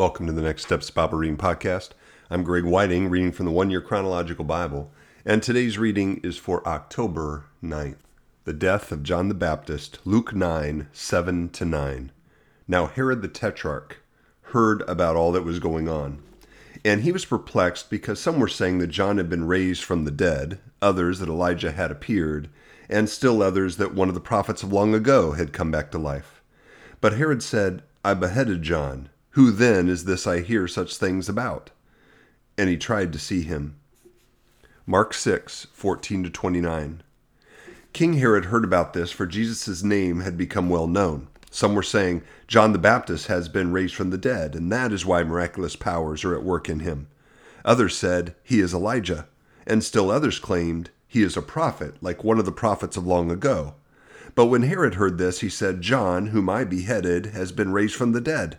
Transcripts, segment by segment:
Welcome to the Next Steps Reading Podcast. I'm Greg Whiting, reading from the One Year Chronological Bible, and today's reading is for October 9th. The death of John the Baptist, Luke 9 7 to 9. Now Herod the Tetrarch heard about all that was going on, and he was perplexed because some were saying that John had been raised from the dead, others that Elijah had appeared, and still others that one of the prophets of long ago had come back to life. But Herod said, I beheaded John. Who then is this I hear such things about? And he tried to see him. Mark 6, 14 to 29. King Herod heard about this, for Jesus' name had become well known. Some were saying, John the Baptist has been raised from the dead, and that is why miraculous powers are at work in him. Others said, He is Elijah. And still others claimed, He is a prophet, like one of the prophets of long ago. But when Herod heard this, he said, John, whom I beheaded, has been raised from the dead.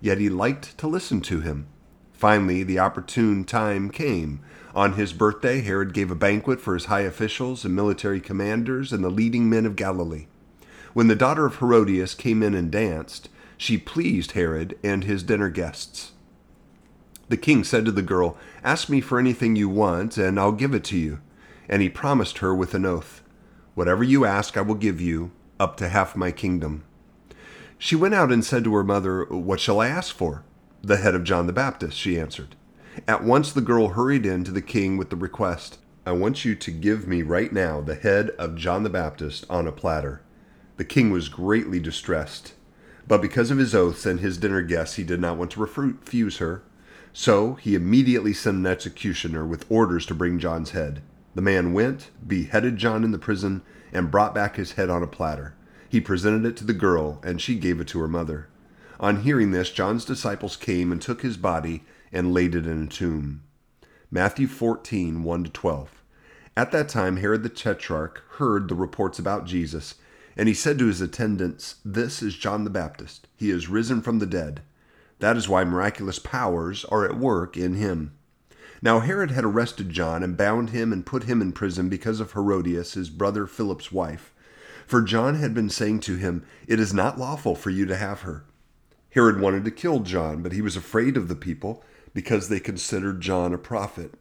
yet he liked to listen to him. Finally, the opportune time came. On his birthday, Herod gave a banquet for his high officials and military commanders and the leading men of Galilee. When the daughter of Herodias came in and danced, she pleased Herod and his dinner guests. The king said to the girl, Ask me for anything you want, and I'll give it to you. And he promised her with an oath, Whatever you ask, I will give you, up to half my kingdom. She went out and said to her mother, What shall I ask for? The head of John the Baptist, she answered. At once the girl hurried in to the king with the request, I want you to give me right now the head of John the Baptist on a platter. The king was greatly distressed, but because of his oaths and his dinner guests, he did not want to refuse her. So he immediately sent an executioner with orders to bring John's head. The man went, beheaded John in the prison, and brought back his head on a platter. He presented it to the girl, and she gave it to her mother. On hearing this, John's disciples came and took his body and laid it in a tomb. Matthew 14, 1 12. At that time, Herod the Tetrarch heard the reports about Jesus, and he said to his attendants, This is John the Baptist. He is risen from the dead. That is why miraculous powers are at work in him. Now Herod had arrested John and bound him and put him in prison because of Herodias, his brother Philip's wife for John had been saying to him, It is not lawful for you to have her. Herod wanted to kill John, but he was afraid of the people because they considered John a prophet.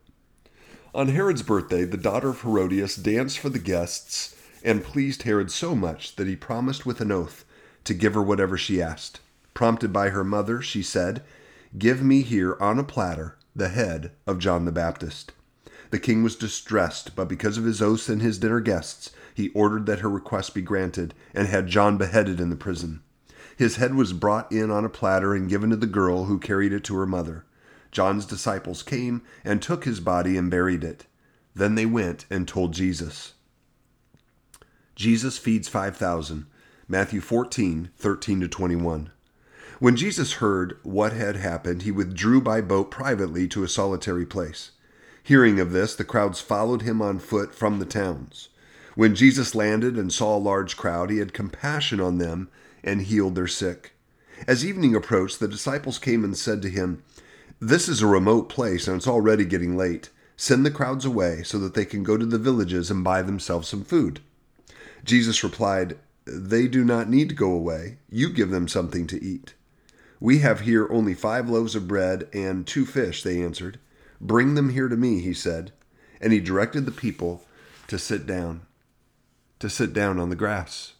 On Herod's birthday, the daughter of Herodias danced for the guests and pleased Herod so much that he promised with an oath to give her whatever she asked. Prompted by her mother, she said, Give me here on a platter the head of John the Baptist. The king was distressed, but because of his oaths and his dinner guests, he ordered that her request be granted and had John beheaded in the prison. His head was brought in on a platter and given to the girl who carried it to her mother. John's disciples came and took his body and buried it. Then they went and told Jesus. Jesus feeds 5,000. Matthew 14, 13 to 21. When Jesus heard what had happened, he withdrew by boat privately to a solitary place. Hearing of this, the crowds followed him on foot from the towns. When Jesus landed and saw a large crowd, he had compassion on them and healed their sick. As evening approached, the disciples came and said to him, This is a remote place and it's already getting late. Send the crowds away so that they can go to the villages and buy themselves some food. Jesus replied, They do not need to go away. You give them something to eat. We have here only five loaves of bread and two fish, they answered. Bring them here to me, he said. And he directed the people to sit down, to sit down on the grass.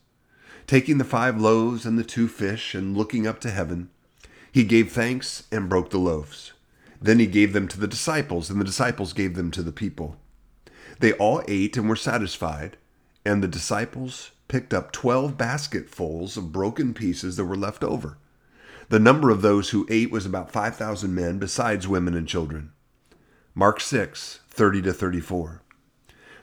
Taking the five loaves and the two fish and looking up to heaven, he gave thanks and broke the loaves. Then he gave them to the disciples, and the disciples gave them to the people. They all ate and were satisfied, and the disciples picked up twelve basketfuls of broken pieces that were left over. The number of those who ate was about 5,000 men, besides women and children. Mark 6, 30 to 34.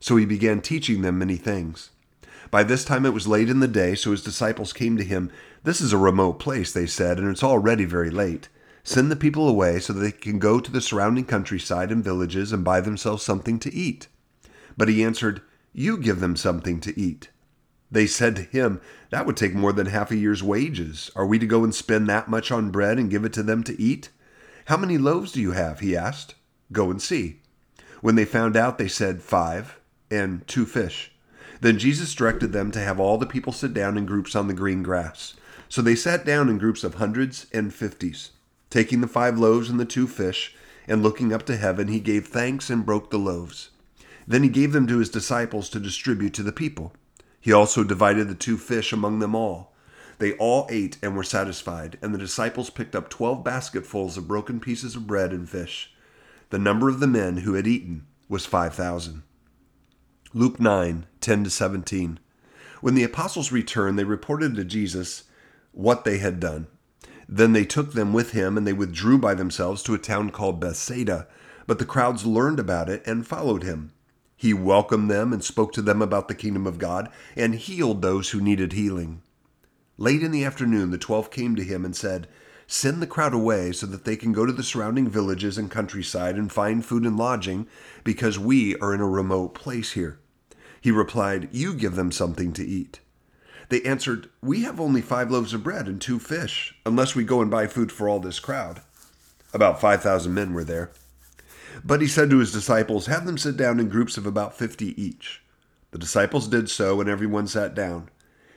So he began teaching them many things. By this time it was late in the day, so his disciples came to him. This is a remote place, they said, and it's already very late. Send the people away so that they can go to the surrounding countryside and villages and buy themselves something to eat. But he answered, You give them something to eat. They said to him, That would take more than half a year's wages. Are we to go and spend that much on bread and give it to them to eat? How many loaves do you have? He asked. Go and see. When they found out, they said, Five and two fish. Then Jesus directed them to have all the people sit down in groups on the green grass. So they sat down in groups of hundreds and fifties. Taking the five loaves and the two fish, and looking up to heaven, he gave thanks and broke the loaves. Then he gave them to his disciples to distribute to the people. He also divided the two fish among them all. They all ate and were satisfied, and the disciples picked up twelve basketfuls of broken pieces of bread and fish. The number of the men who had eaten was five thousand. Luke 9 10 to 17. When the apostles returned, they reported to Jesus what they had done. Then they took them with him, and they withdrew by themselves to a town called Bethsaida. But the crowds learned about it and followed him. He welcomed them and spoke to them about the kingdom of God, and healed those who needed healing. Late in the afternoon, the twelve came to him and said, Send the crowd away so that they can go to the surrounding villages and countryside and find food and lodging, because we are in a remote place here. He replied, You give them something to eat. They answered, We have only five loaves of bread and two fish, unless we go and buy food for all this crowd. About 5,000 men were there. But he said to his disciples, Have them sit down in groups of about fifty each. The disciples did so, and everyone sat down.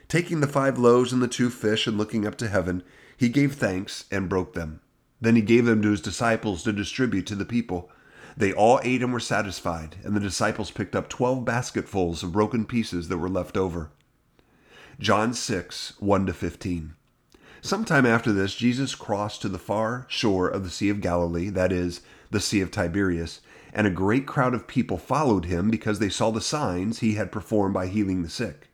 Taking the five loaves and the two fish, and looking up to heaven, he gave thanks and broke them. Then he gave them to his disciples to distribute to the people. They all ate and were satisfied, and the disciples picked up twelve basketfuls of broken pieces that were left over. John 6, 1 to 15. Sometime after this, Jesus crossed to the far shore of the Sea of Galilee, that is, the Sea of Tiberias, and a great crowd of people followed him because they saw the signs he had performed by healing the sick.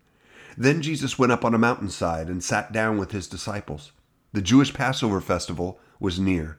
Then Jesus went up on a mountainside and sat down with his disciples. The Jewish Passover festival was near.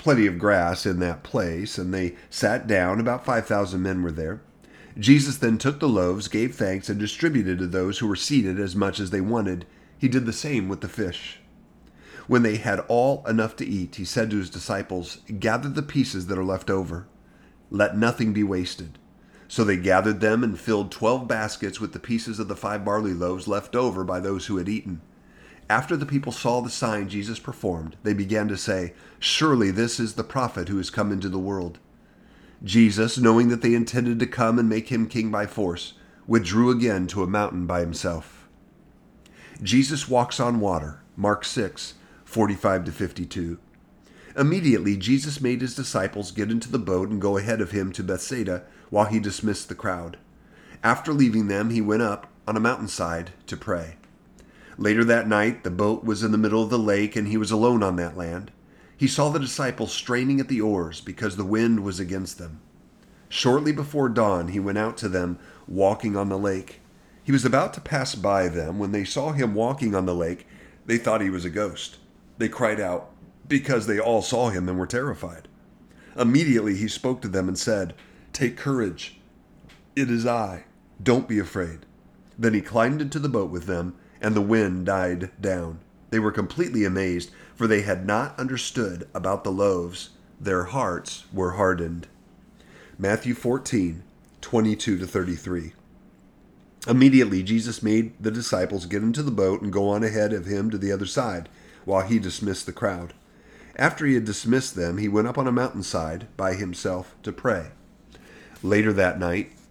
plenty of grass in that place, and they sat down. About 5,000 men were there. Jesus then took the loaves, gave thanks, and distributed to those who were seated as much as they wanted. He did the same with the fish. When they had all enough to eat, he said to his disciples, Gather the pieces that are left over. Let nothing be wasted. So they gathered them and filled twelve baskets with the pieces of the five barley loaves left over by those who had eaten. After the people saw the sign Jesus performed, they began to say, Surely this is the prophet who has come into the world. Jesus, knowing that they intended to come and make him king by force, withdrew again to a mountain by himself. Jesus walks on water, Mark 6, 45 to 52. Immediately, Jesus made his disciples get into the boat and go ahead of him to Bethsaida while he dismissed the crowd. After leaving them, he went up on a mountainside to pray. Later that night, the boat was in the middle of the lake and he was alone on that land he saw the disciples straining at the oars because the wind was against them. Shortly before dawn, he went out to them walking on the lake. He was about to pass by them when they saw him walking on the lake. They thought he was a ghost. They cried out because they all saw him and were terrified. Immediately he spoke to them and said, Take courage. It is I. Don't be afraid. Then he climbed into the boat with them, and the wind died down. They were completely amazed, for they had not understood about the loaves. Their hearts were hardened. Matthew 14, 22 to 33. Immediately, Jesus made the disciples get into the boat and go on ahead of him to the other side, while he dismissed the crowd. After he had dismissed them, he went up on a mountainside by himself to pray. Later that night,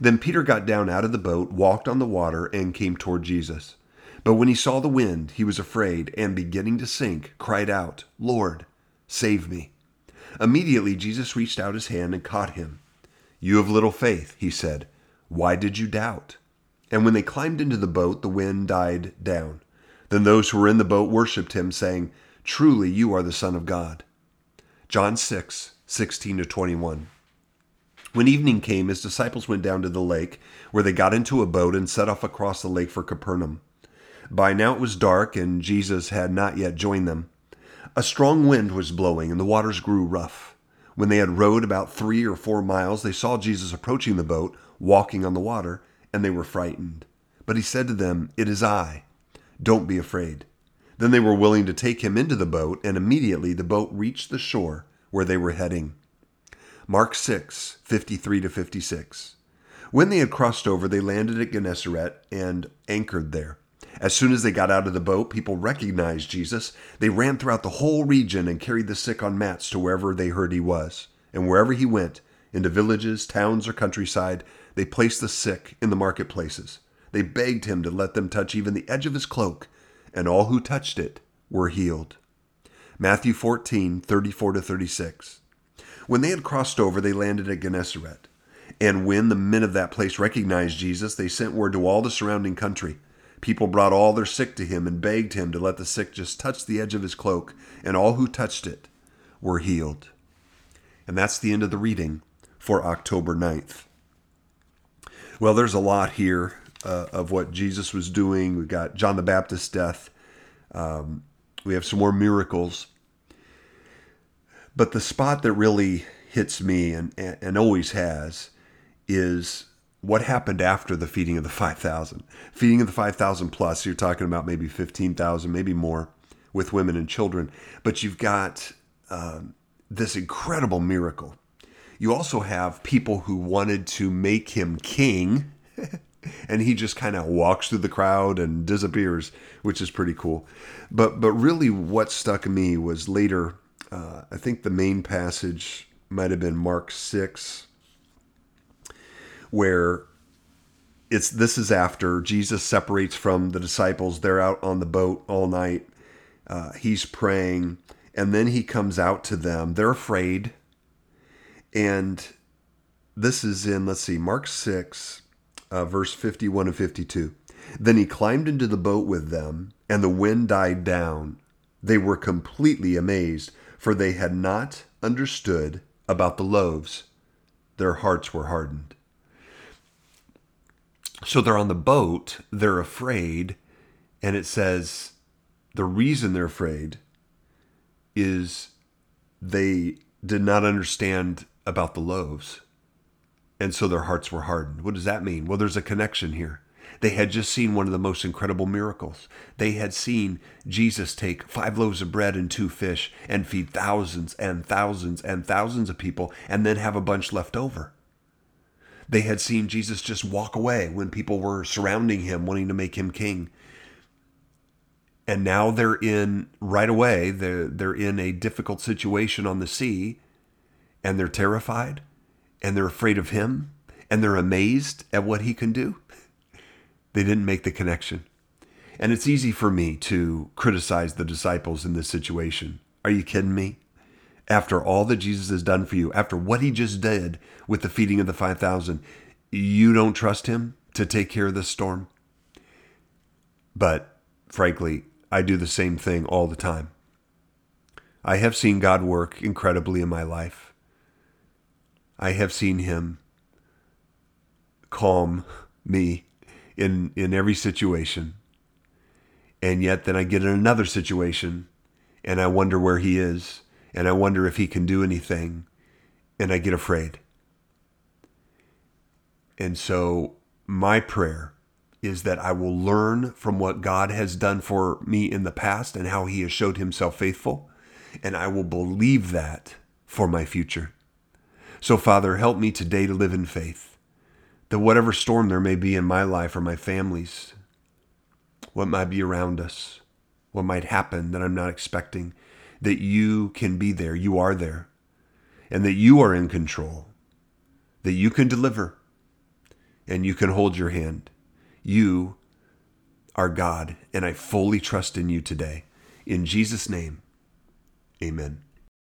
Then Peter got down out of the boat, walked on the water, and came toward Jesus. But when he saw the wind, he was afraid, and beginning to sink, cried out, Lord, save me. Immediately Jesus reached out his hand and caught him. You have little faith, he said. Why did you doubt? And when they climbed into the boat, the wind died down. Then those who were in the boat worshipped him, saying, Truly you are the Son of God. John 6, 16 to 21. When evening came, his disciples went down to the lake, where they got into a boat and set off across the lake for Capernaum. By now it was dark, and Jesus had not yet joined them. A strong wind was blowing, and the waters grew rough. When they had rowed about three or four miles, they saw Jesus approaching the boat, walking on the water, and they were frightened. But he said to them, It is I. Don't be afraid. Then they were willing to take him into the boat, and immediately the boat reached the shore where they were heading. Mark 6, 53 to 56. When they had crossed over, they landed at Gennesaret and anchored there. As soon as they got out of the boat, people recognized Jesus. They ran throughout the whole region and carried the sick on mats to wherever they heard he was. And wherever he went, into villages, towns, or countryside, they placed the sick in the marketplaces. They begged him to let them touch even the edge of his cloak and all who touched it were healed. Matthew 14, 34 to 36. When they had crossed over, they landed at Gennesaret. And when the men of that place recognized Jesus, they sent word to all the surrounding country. People brought all their sick to him and begged him to let the sick just touch the edge of his cloak, and all who touched it were healed. And that's the end of the reading for October 9th. Well, there's a lot here uh, of what Jesus was doing. We've got John the Baptist's death. Um, we have some more miracles. But the spot that really hits me and, and always has is what happened after the feeding of the 5,000. Feeding of the 5,000 plus, you're talking about maybe 15,000, maybe more with women and children. But you've got um, this incredible miracle. You also have people who wanted to make him king. and he just kind of walks through the crowd and disappears, which is pretty cool. But but really, what stuck me was later. Uh, I think the main passage might have been Mark six, where it's this is after Jesus separates from the disciples. They're out on the boat all night. Uh, he's praying, and then he comes out to them. They're afraid, and this is in let's see, Mark six uh, verse 51 and 52. Then he climbed into the boat with them, and the wind died down. They were completely amazed, for they had not understood about the loaves. Their hearts were hardened. So they're on the boat, they're afraid, and it says the reason they're afraid is they did not understand about the loaves and so their hearts were hardened. What does that mean? Well, there's a connection here. They had just seen one of the most incredible miracles. They had seen Jesus take five loaves of bread and two fish and feed thousands and thousands and thousands of people and then have a bunch left over. They had seen Jesus just walk away when people were surrounding him, wanting to make him king. And now they're in, right away, they're, they're in a difficult situation on the sea and they're terrified and they're afraid of him and they're amazed at what he can do. They didn't make the connection. And it's easy for me to criticize the disciples in this situation. Are you kidding me? After all that Jesus has done for you, after what he just did with the feeding of the 5,000, you don't trust him to take care of this storm? But frankly, I do the same thing all the time. I have seen God work incredibly in my life. I have seen him calm me in in every situation. And yet then I get in another situation and I wonder where he is and I wonder if he can do anything, and I get afraid. And so, my prayer is that I will learn from what God has done for me in the past and how he has showed himself faithful, and I will believe that for my future. So, Father, help me today to live in faith that whatever storm there may be in my life or my family's, what might be around us, what might happen that I'm not expecting, that you can be there, you are there, and that you are in control, that you can deliver, and you can hold your hand. You are God, and I fully trust in you today. In Jesus' name, amen.